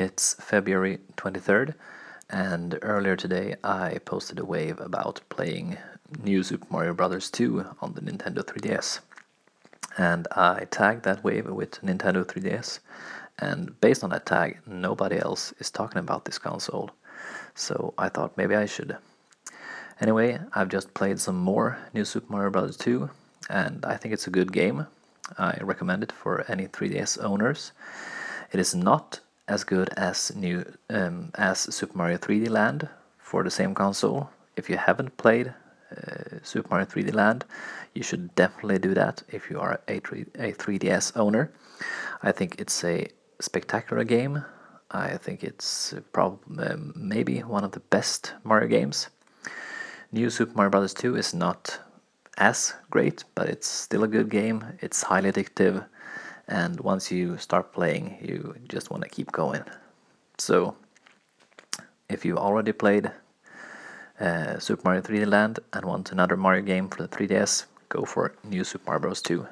It's February 23rd, and earlier today I posted a wave about playing New Super Mario Bros. 2 on the Nintendo 3DS. And I tagged that wave with Nintendo 3DS, and based on that tag, nobody else is talking about this console. So I thought maybe I should. Anyway, I've just played some more New Super Mario Bros. 2, and I think it's a good game. I recommend it for any 3DS owners. It is not as good as new um, as Super Mario 3D Land for the same console. If you haven't played uh, Super Mario 3D Land, you should definitely do that if you are a, 3, a 3DS owner. I think it's a spectacular game. I think it's probably um, maybe one of the best Mario games. New Super Mario Bros. 2 is not as great, but it's still a good game. It's highly addictive and once you start playing you just want to keep going. So if you already played uh, Super Mario 3D Land and want another Mario game for the 3DS go for New Super Mario Bros 2